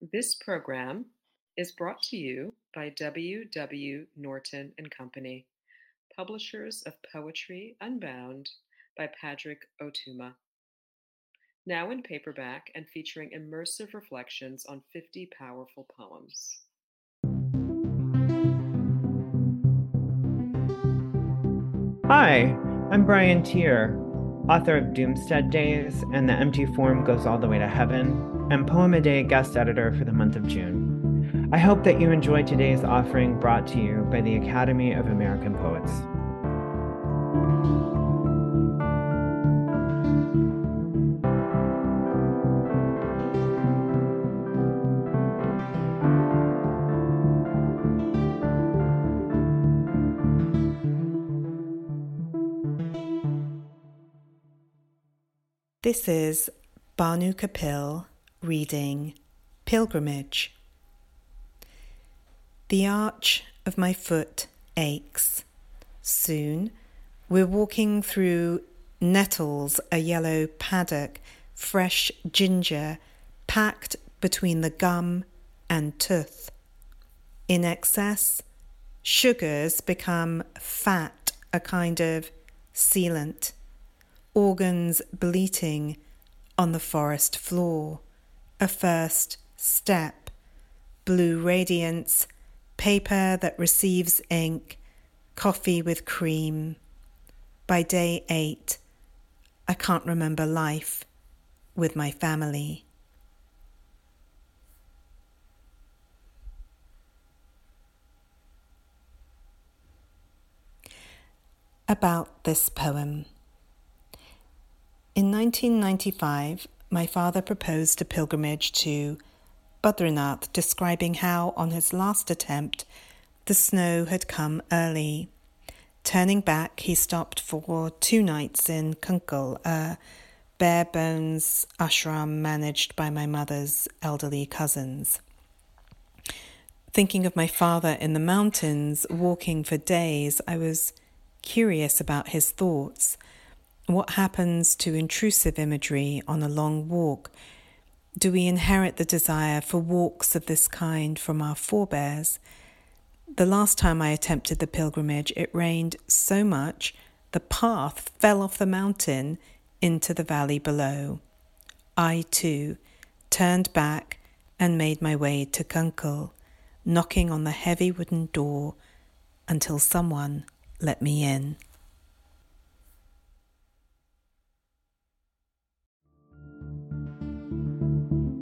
This program is brought to you by W. W. Norton and Company, publishers of Poetry Unbound by Padraig Ó Tuama. Now in paperback and featuring immersive reflections on 50 powerful poems. Hi, I'm Brian Teare, author of Doomstead Days and The Empty Form Goes All the Way to Heaven, and Poem a Day guest editor for the month of June. I hope that you enjoy today's offering brought to you by the Academy of American Poets. This is Bhanu Kapil reading Pilgrimage. The arch of my foot aches. Soon we're walking through nettles, a yellow paddock, fresh ginger packed between the gum and tooth. In excess, sugars become fat, a kind of sealant organs bleating on the forest floor. A first step, blue radiance, paper that receives ink, coffee with cream. By day eight, I can't remember life with my family. About this poem. In 1995, my father proposed a pilgrimage to Badrinath, describing how, on his last attempt, the snow had come early. Turning back, he stopped for two nights in Kunkul, a bare bones ashram managed by my mother's elderly cousins. Thinking of my father in the mountains, walking for days, I was curious about his thoughts. What happens to intrusive imagery on a long walk? Do we inherit the desire for walks of this kind from our forebears? The last time I attempted the pilgrimage, it rained so much the path fell off the mountain into the valley below. I, too, turned back and made my way to Kunkel, knocking on the heavy wooden door until someone let me in.